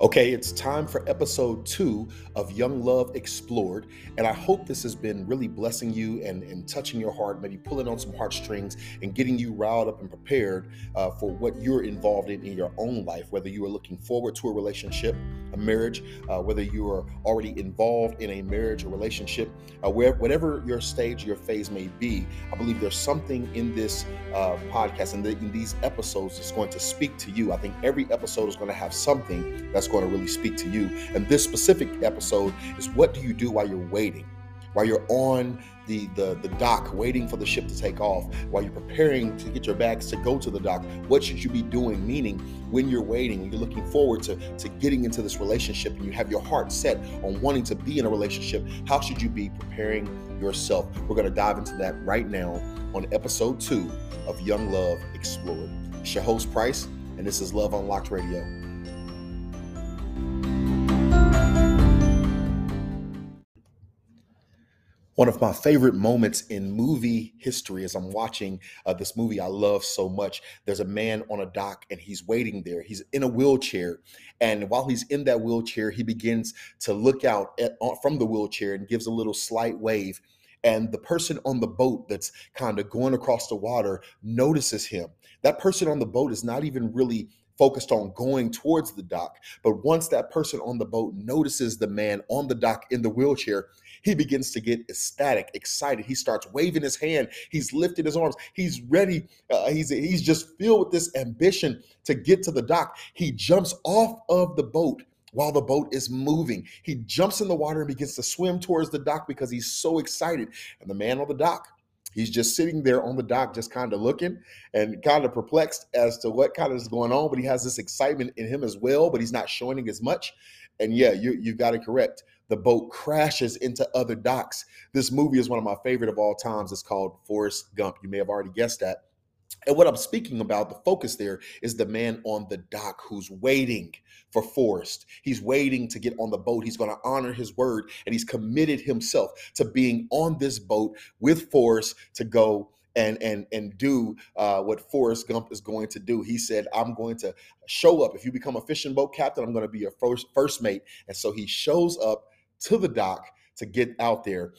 Okay, it's time for episode two of Young Love Explored. And I hope this has been really blessing you and, and touching your heart, maybe pulling on some heartstrings and getting you riled up and prepared uh, for what you're involved in in your own life, whether you are looking forward to a relationship, a marriage, uh, whether you are already involved in a marriage or relationship, uh, where, whatever your stage, your phase may be. I believe there's something in this uh, podcast and the, in these episodes that's going to speak to you. I think every episode is going to have something that's going to really speak to you. And this specific episode is what do you do while you're waiting? While you're on the, the, the dock waiting for the ship to take off, while you're preparing to get your bags to go to the dock, what should you be doing? Meaning, when you're waiting, when you're looking forward to, to getting into this relationship and you have your heart set on wanting to be in a relationship, how should you be preparing yourself? We're going to dive into that right now on episode two of Young Love Explored. It's your host, Price, and this is Love Unlocked Radio. One of my favorite moments in movie history as I'm watching uh, this movie I love so much. There's a man on a dock and he's waiting there. He's in a wheelchair. And while he's in that wheelchair, he begins to look out at, from the wheelchair and gives a little slight wave. And the person on the boat that's kind of going across the water notices him. That person on the boat is not even really focused on going towards the dock. But once that person on the boat notices the man on the dock in the wheelchair, he begins to get ecstatic, excited. He starts waving his hand. He's lifting his arms. He's ready. Uh, he's he's just filled with this ambition to get to the dock. He jumps off of the boat while the boat is moving. He jumps in the water and begins to swim towards the dock because he's so excited. And the man on the dock, he's just sitting there on the dock, just kind of looking and kind of perplexed as to what kind of is going on. But he has this excitement in him as well, but he's not showing it as much. And yeah, you you got it correct the boat crashes into other docks. This movie is one of my favorite of all times. It's called Forrest Gump. You may have already guessed that. And what I'm speaking about, the focus there is the man on the dock who's waiting for Forrest. He's waiting to get on the boat. He's going to honor his word and he's committed himself to being on this boat with Forrest to go and and and do uh, what Forrest Gump is going to do. He said, "I'm going to show up. If you become a fishing boat captain, I'm going to be your first first mate." And so he shows up to the dock to get out there.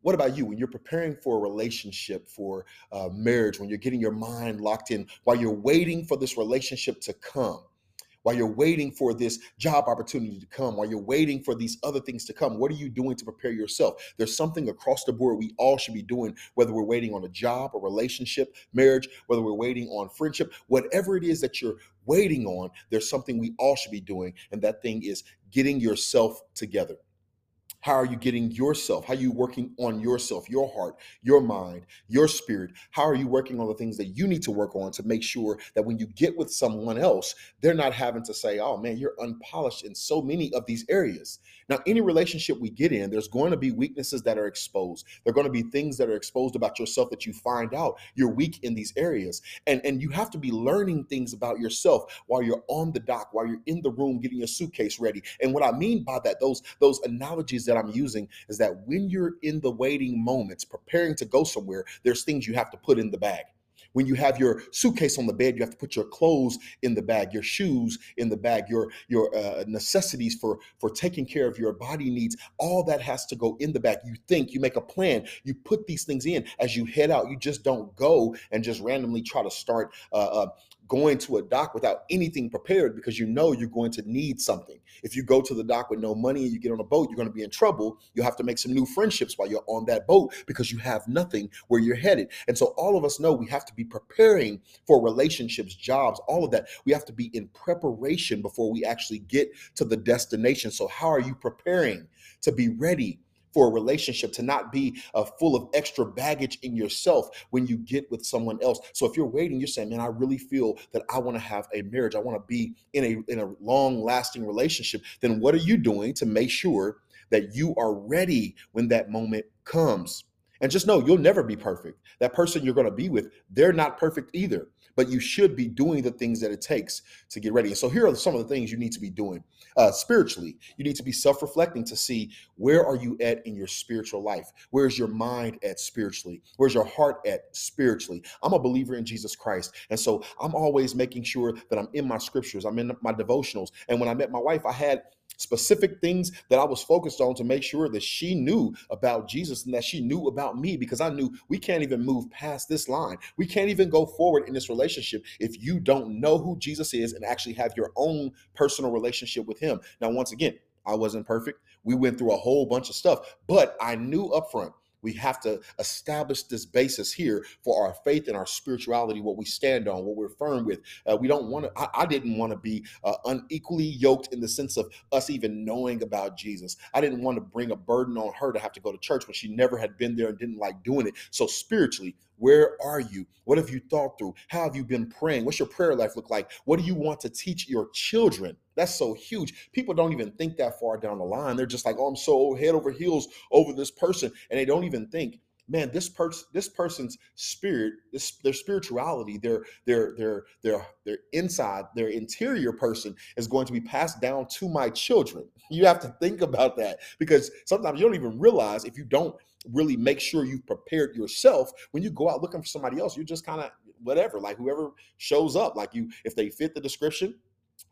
What about you when you're preparing for a relationship, for uh, marriage, when you're getting your mind locked in, while you're waiting for this relationship to come? While you're waiting for this job opportunity to come, while you're waiting for these other things to come, what are you doing to prepare yourself? There's something across the board we all should be doing, whether we're waiting on a job, a relationship, marriage, whether we're waiting on friendship, whatever it is that you're waiting on, there's something we all should be doing. And that thing is getting yourself together. How are you getting yourself? How are you working on yourself, your heart, your mind, your spirit? How are you working on the things that you need to work on to make sure that when you get with someone else, they're not having to say, oh man, you're unpolished in so many of these areas. Now, any relationship we get in, there's going to be weaknesses that are exposed. There are going to be things that are exposed about yourself that you find out you're weak in these areas. And, and you have to be learning things about yourself while you're on the dock, while you're in the room getting your suitcase ready. And what I mean by that, those, those analogies that I'm using is that when you're in the waiting moments, preparing to go somewhere, there's things you have to put in the bag. When you have your suitcase on the bed, you have to put your clothes in the bag, your shoes in the bag, your your uh, necessities for for taking care of your body needs. All that has to go in the bag. You think, you make a plan, you put these things in as you head out. You just don't go and just randomly try to start uh, uh, going to a dock without anything prepared because you know you're going to need something. If you go to the dock with no money and you get on a boat, you're going to be in trouble. You'll have to make some new friendships while you're on that boat because you have nothing where you're headed. And so all of us know we have to be preparing for relationships, jobs, all of that. We have to be in preparation before we actually get to the destination. So how are you preparing to be ready for a relationship to not be uh, full of extra baggage in yourself when you get with someone else. So if you're waiting, you're saying, "Man, I really feel that I want to have a marriage. I want to be in a in a long lasting relationship." Then what are you doing to make sure that you are ready when that moment comes? And just know you'll never be perfect. That person you're going to be with, they're not perfect either. But you should be doing the things that it takes to get ready. And so here are some of the things you need to be doing uh, spiritually. You need to be self-reflecting to see where are you at in your spiritual life. Where's your mind at spiritually? Where's your heart at spiritually? I'm a believer in Jesus Christ, and so I'm always making sure that I'm in my scriptures. I'm in my devotionals. And when I met my wife, I had specific things that I was focused on to make sure that she knew about Jesus and that she knew about me because I knew we can't even move past this line. We can't even go forward in this relationship if you don't know who Jesus is and actually have your own personal relationship with him. Now, once again, I wasn't perfect. We went through a whole bunch of stuff, but I knew upfront we have to establish this basis here for our faith and our spirituality, what we stand on, what we're firm with. Uh, we don't want to, I, I, didn't want to be uh, unequally yoked in the sense of us even knowing about Jesus. I didn't want to bring a burden on her to have to go to church when she never had been there and didn't like doing it. So, spiritually, where are you? What have you thought through? How have you been praying? What's your prayer life look like? What do you want to teach your children? That's so huge. People don't even think that far down the line. They're just like, "Oh, I'm so head over heels over this person," and they don't even think, "Man, this person, this person's spirit, this their spirituality, their their their their their inside, their interior person is going to be passed down to my children." You have to think about that because sometimes you don't even realize if you don't really make sure you've prepared yourself when you go out looking for somebody else you're just kind of whatever like whoever shows up like you if they fit the description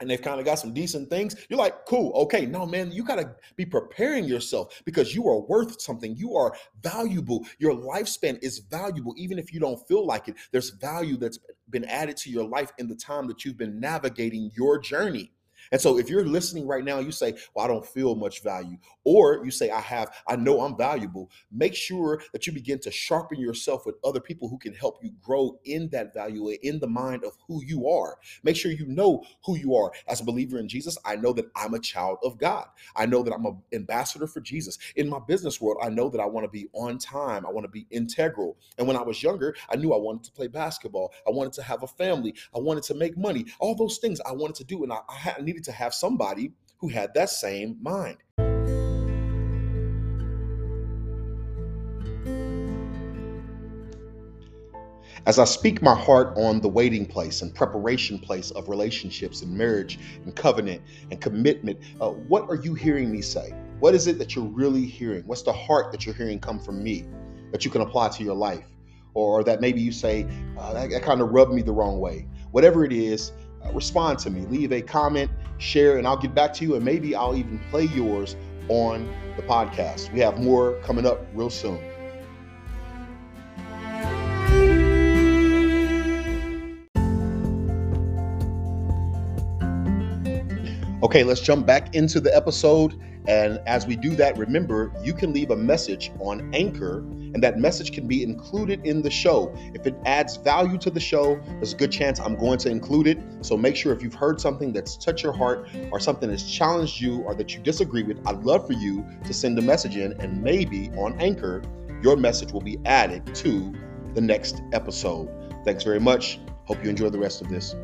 and they've kind of got some decent things, you're like, cool, okay, no, man, you got to be preparing yourself because you are worth something. You are valuable. Your lifespan is valuable, even if you don't feel like it. There's value that's been added to your life in the time that you've been navigating your journey. And so if you're listening right now, you say, Well, I don't feel much value, or you say, I have, I know I'm valuable, make sure that you begin to sharpen yourself with other people who can help you grow in that value, in the mind of who you are. Make sure you know who you are. As a believer in Jesus, I know that I'm a child of God. I know that I'm an ambassador for Jesus. In my business world, I know that I want to be on time, I want to be integral. And when I was younger, I knew I wanted to play basketball, I wanted to have a family, I wanted to make money, all those things I wanted to do. And I, I needed needed to have somebody who had that same mind. As I speak my heart on the waiting place and preparation place of relationships and marriage and covenant and commitment, uh, what are you hearing me say? What is it that you're really hearing? What's the heart that you're hearing come from me that you can apply to your life? Or that maybe you say, uh, that, that kind of rubbed me the wrong way. Whatever it is, Uh, respond to me. Leave a comment, share, and I'll get back to you. And maybe I'll even play yours on the podcast. We have more coming up real soon. Okay, let's jump back into the episode. And as we do that, remember you can leave a message on Anchor, and that message can be included in the show. If it adds value to the show, there's a good chance I'm going to include it. So make sure if you've heard something that's touched your heart or something that's challenged you or that you disagree with, I'd love for you to send a message in, and maybe on Anchor, your message will be added to the next episode. Thanks very much. Hope you enjoy the rest of this.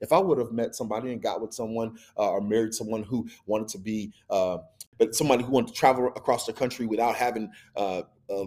If I would have met somebody and got with someone uh, or married someone who wanted to be, uh, but somebody who wanted to travel across the country without having uh, a,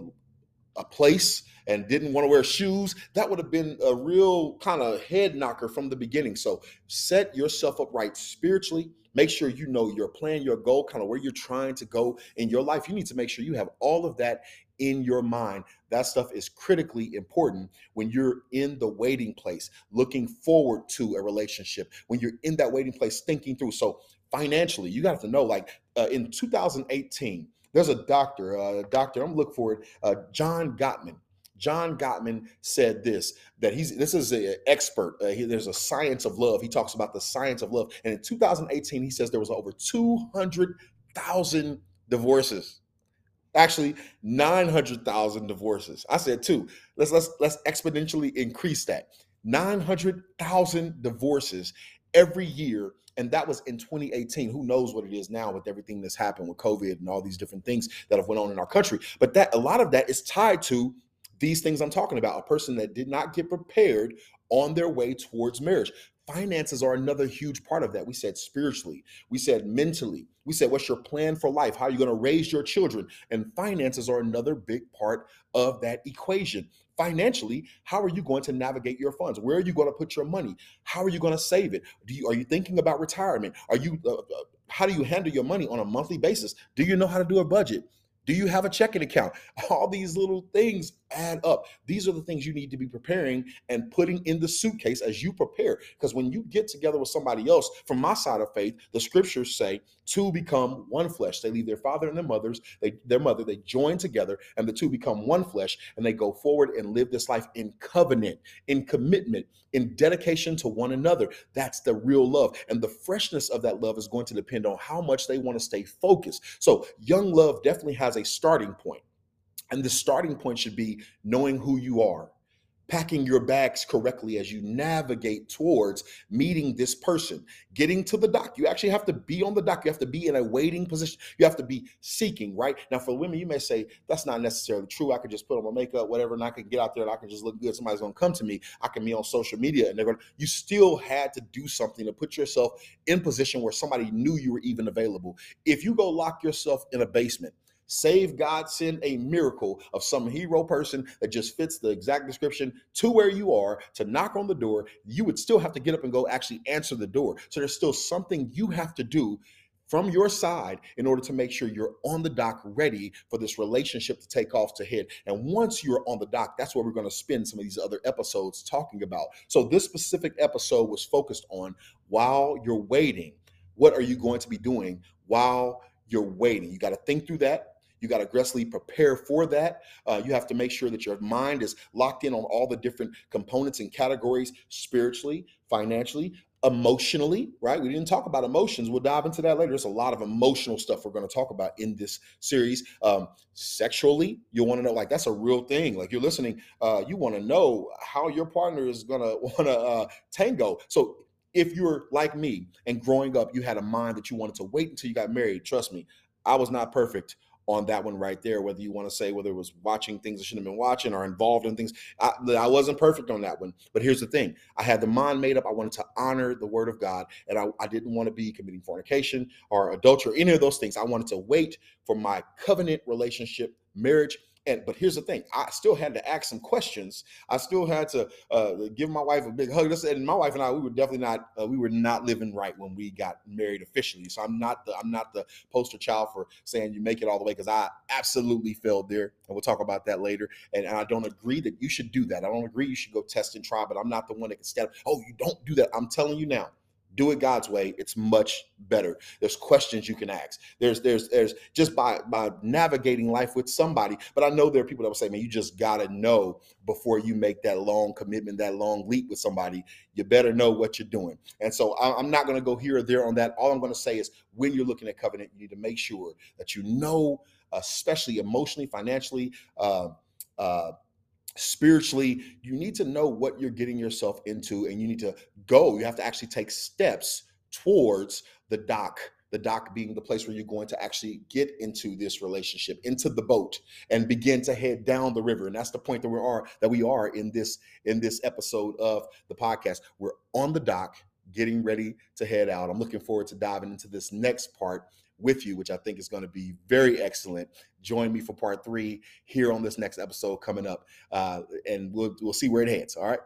a place and didn't want to wear shoes, that would have been a real kind of head knocker from the beginning. So set yourself up right spiritually. Make sure you know your plan, your goal, kind of where you're trying to go in your life. You need to make sure you have all of that in your mind. That stuff is critically important when you're in the waiting place, looking forward to a relationship, when you're in that waiting place, thinking through. So, financially, you got to know like uh, in 2018, there's a doctor, uh, doctor, I'm looking for it, uh, John Gottman. John Gottman said this that he's this is an expert. Uh, he, there's a science of love. He talks about the science of love. And in 2018, he says there was over 200,000 divorces actually 900,000 divorces. I said two. Let's let's let's exponentially increase that. 900,000 divorces every year and that was in 2018 who knows what it is now with everything that's happened with covid and all these different things that have went on in our country. But that a lot of that is tied to these things i'm talking about. A person that did not get prepared on their way towards marriage. Finances are another huge part of that. We said spiritually. We said mentally We said, what's your plan for life? How are you going to raise your children? And finances are another big part of that equation. Financially, how are you going to navigate your funds? Where are you going to put your money? How are you going to save it? Do you are you thinking about retirement? Are you uh, uh how do you handle your money on a monthly basis? Do you know how to do a budget? Do you have a checking account? All these little things add up. These are the things you need to be preparing and putting in the suitcase as you prepare. Because when you get together with somebody else, from my side of faith, the scriptures say two become one flesh. They leave their father and their mothers, they their mother, they join together, and the two become one flesh, and they go forward and live this life in covenant, in commitment, in dedication to one another. That's the real love. And the freshness of that love is going to depend on how much they want to stay focused. So young love definitely has a starting point. And the starting point should be knowing who you are, packing your bags correctly as you navigate towards meeting this person, getting to the dock. You actually have to be on the dock. You have to be in a waiting position. You have to be seeking, right? Now, for women, you may say, that's not necessarily true. I could just put on my makeup, whatever, and I can get out there and I can just look good. Somebody's going to come to me. I can be on social media and they're going to, you still had to do something to put yourself in position where somebody knew you were even available. If you go lock yourself in a basement, Save God send a miracle of some hero person that just fits the exact description to where you are to knock on the door. You would still have to get up and go actually answer the door. So there's still something you have to do from your side in order to make sure you're on the dock ready for this relationship to take off to hit. And once you're on the dock, that's where we're going to spend some of these other episodes talking about. So this specific episode was focused on while you're waiting, what are you going to be doing while you're waiting? You got to think through that. You got to aggressively prepare for that. Uh, you have to make sure that your mind is locked in on all the different components and categories spiritually, financially, emotionally, right? We didn't talk about emotions. We'll dive into that later. There's a lot of emotional stuff we're going to talk about in this series. Um, sexually, you want to know, like, that's a real thing. Like, you're listening, uh, you want to know how your partner is going to want to uh, tango. So, if you're like me and growing up, you had a mind that you wanted to wait until you got married. Trust me, I was not perfect on that one right there. Whether you want to say whether it was watching things I shouldn't have been watching or involved in things, I, I, wasn't perfect on that one. But here's the thing: I had the mind made up. I wanted to honor the word of God, and I, I didn't want to be committing fornication or adultery, or any of those things. I wanted to wait for my covenant relationship, marriage and but here's the thing: I still had to ask some questions. I still had to uh, give my wife a big hug. And my wife and I, we were definitely not uh, we were not living right when we got married officially. So I'm not the I'm not the poster child for saying you make it all the way because I absolutely failed there, and we'll talk about that later. And, and I don't agree that you should do that. I don't agree you should go test and try. But I'm not the one that can step. Oh, you don't do that. I'm telling you now do it God's way, it's much better. There's questions you can ask. There's there's there's just by by navigating life with somebody. But I know there are people that will say, man, you just gotta know before you make that long commitment, that long leap with somebody. You better know what you're doing. And so I'm not gonna go here or there on that. All I'm gonna say is when you're looking at covenant, you need to make sure that you know, especially emotionally, financially, uh, uh, spiritually you need to know what you're getting yourself into and you need to go. You have to actually take steps towards the dock the dock being the place where you're going to actually get into this relationship into the boat and begin to head down the river. And that's the point that we are that we are in this in this episode of the podcast. We're on the dock getting ready to head out. I'm looking forward to diving into this next part with you, which I think is going to be very excellent. Join me for part three here on this next episode coming up, uh, and we'll we'll see where it heads. All right.